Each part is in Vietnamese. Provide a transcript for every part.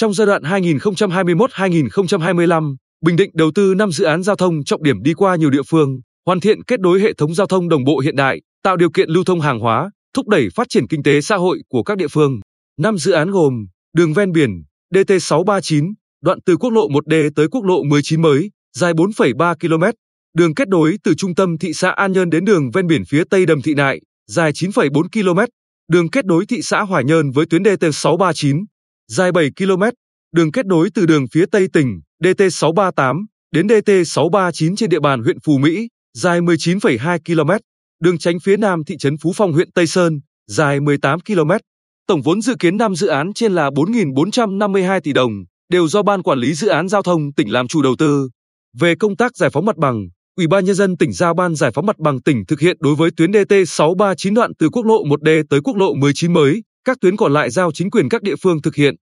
Trong giai đoạn 2021-2025, Bình Định đầu tư 5 dự án giao thông trọng điểm đi qua nhiều địa phương, hoàn thiện kết nối hệ thống giao thông đồng bộ hiện đại, tạo điều kiện lưu thông hàng hóa, thúc đẩy phát triển kinh tế xã hội của các địa phương. 5 dự án gồm đường ven biển DT639, đoạn từ quốc lộ 1D tới quốc lộ 19 mới, dài 4,3 km, đường kết nối từ trung tâm thị xã An Nhơn đến đường ven biển phía tây Đầm Thị Nại, dài 9,4 km, đường kết nối thị xã Hoài Nhơn với tuyến DT639, dài 7 km, đường kết nối từ đường phía tây tỉnh DT638 đến DT639 trên địa bàn huyện Phú Mỹ, dài 19,2 km, đường tránh phía nam thị trấn Phú Phong huyện Tây Sơn, dài 18 km. Tổng vốn dự kiến năm dự án trên là 4.452 tỷ đồng, đều do Ban Quản lý Dự án Giao thông tỉnh làm chủ đầu tư. Về công tác giải phóng mặt bằng, Ủy ban nhân dân tỉnh giao Ban Giải phóng mặt bằng tỉnh thực hiện đối với tuyến DT 639 đoạn từ quốc lộ 1D tới quốc lộ 19 mới, các tuyến còn lại giao chính quyền các địa phương thực hiện.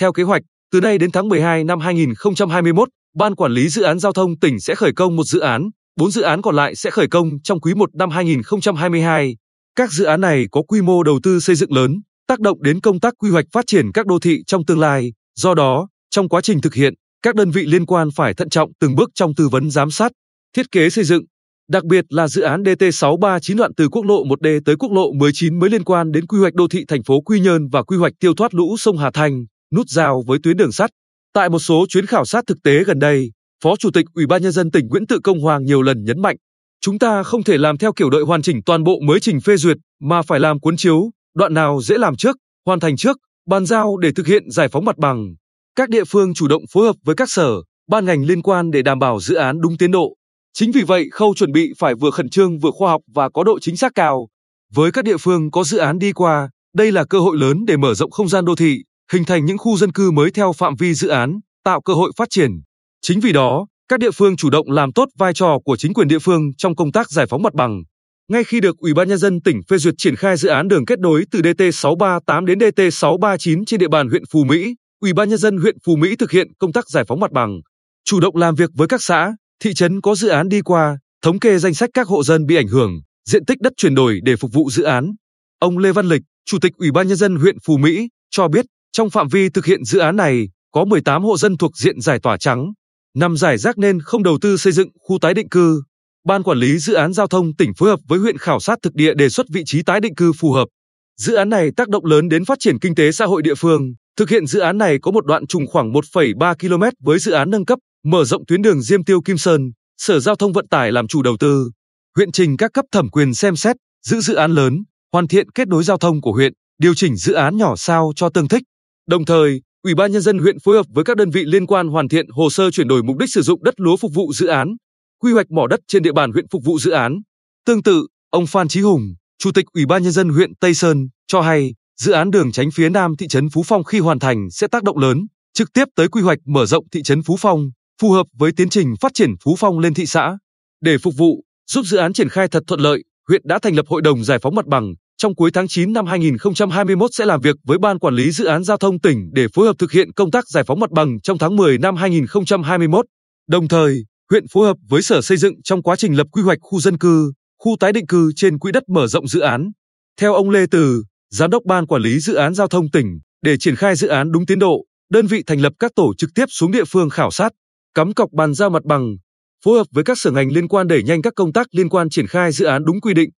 Theo kế hoạch, từ nay đến tháng 12 năm 2021, Ban Quản lý Dự án Giao thông tỉnh sẽ khởi công một dự án, bốn dự án còn lại sẽ khởi công trong quý 1 năm 2022. Các dự án này có quy mô đầu tư xây dựng lớn, tác động đến công tác quy hoạch phát triển các đô thị trong tương lai. Do đó, trong quá trình thực hiện, các đơn vị liên quan phải thận trọng từng bước trong tư vấn giám sát, thiết kế xây dựng, đặc biệt là dự án DT639 đoạn từ quốc lộ 1D tới quốc lộ 19 mới liên quan đến quy hoạch đô thị thành phố Quy Nhơn và quy hoạch tiêu thoát lũ sông Hà thành nút giao với tuyến đường sắt. Tại một số chuyến khảo sát thực tế gần đây, Phó Chủ tịch Ủy ban nhân dân tỉnh Nguyễn Tự Công Hoàng nhiều lần nhấn mạnh, chúng ta không thể làm theo kiểu đợi hoàn chỉnh toàn bộ mới trình phê duyệt, mà phải làm cuốn chiếu, đoạn nào dễ làm trước, hoàn thành trước, bàn giao để thực hiện giải phóng mặt bằng. Các địa phương chủ động phối hợp với các sở, ban ngành liên quan để đảm bảo dự án đúng tiến độ. Chính vì vậy, khâu chuẩn bị phải vừa khẩn trương vừa khoa học và có độ chính xác cao. Với các địa phương có dự án đi qua, đây là cơ hội lớn để mở rộng không gian đô thị, hình thành những khu dân cư mới theo phạm vi dự án, tạo cơ hội phát triển. Chính vì đó, các địa phương chủ động làm tốt vai trò của chính quyền địa phương trong công tác giải phóng mặt bằng. Ngay khi được Ủy ban nhân dân tỉnh phê duyệt triển khai dự án đường kết nối từ DT638 đến DT639 trên địa bàn huyện Phú Mỹ, Ủy ban nhân dân huyện Phú Mỹ thực hiện công tác giải phóng mặt bằng, chủ động làm việc với các xã, thị trấn có dự án đi qua, thống kê danh sách các hộ dân bị ảnh hưởng, diện tích đất chuyển đổi để phục vụ dự án. Ông Lê Văn Lịch, Chủ tịch Ủy ban nhân dân huyện Phú Mỹ cho biết, trong phạm vi thực hiện dự án này, có 18 hộ dân thuộc diện giải tỏa trắng, nằm giải rác nên không đầu tư xây dựng khu tái định cư. Ban quản lý dự án giao thông tỉnh phối hợp với huyện khảo sát thực địa đề xuất vị trí tái định cư phù hợp. Dự án này tác động lớn đến phát triển kinh tế xã hội địa phương. Thực hiện dự án này có một đoạn trùng khoảng 1,3 km với dự án nâng cấp, mở rộng tuyến đường Diêm Tiêu Kim Sơn, Sở Giao thông Vận tải làm chủ đầu tư. Huyện trình các cấp thẩm quyền xem xét, giữ dự án lớn, hoàn thiện kết nối giao thông của huyện, điều chỉnh dự án nhỏ sao cho tương thích. Đồng thời, Ủy ban nhân dân huyện phối hợp với các đơn vị liên quan hoàn thiện hồ sơ chuyển đổi mục đích sử dụng đất lúa phục vụ dự án, quy hoạch mỏ đất trên địa bàn huyện phục vụ dự án. Tương tự, ông Phan Chí Hùng, Chủ tịch Ủy ban nhân dân huyện Tây Sơn cho hay, dự án đường tránh phía nam thị trấn Phú Phong khi hoàn thành sẽ tác động lớn trực tiếp tới quy hoạch mở rộng thị trấn Phú Phong, phù hợp với tiến trình phát triển Phú Phong lên thị xã. Để phục vụ, giúp dự án triển khai thật thuận lợi, huyện đã thành lập hội đồng giải phóng mặt bằng, trong cuối tháng 9 năm 2021 sẽ làm việc với Ban Quản lý Dự án Giao thông tỉnh để phối hợp thực hiện công tác giải phóng mặt bằng trong tháng 10 năm 2021. Đồng thời, huyện phối hợp với Sở Xây dựng trong quá trình lập quy hoạch khu dân cư, khu tái định cư trên quỹ đất mở rộng dự án. Theo ông Lê Từ, Giám đốc Ban Quản lý Dự án Giao thông tỉnh, để triển khai dự án đúng tiến độ, đơn vị thành lập các tổ trực tiếp xuống địa phương khảo sát, cắm cọc bàn giao mặt bằng, phối hợp với các sở ngành liên quan đẩy nhanh các công tác liên quan triển khai dự án đúng quy định,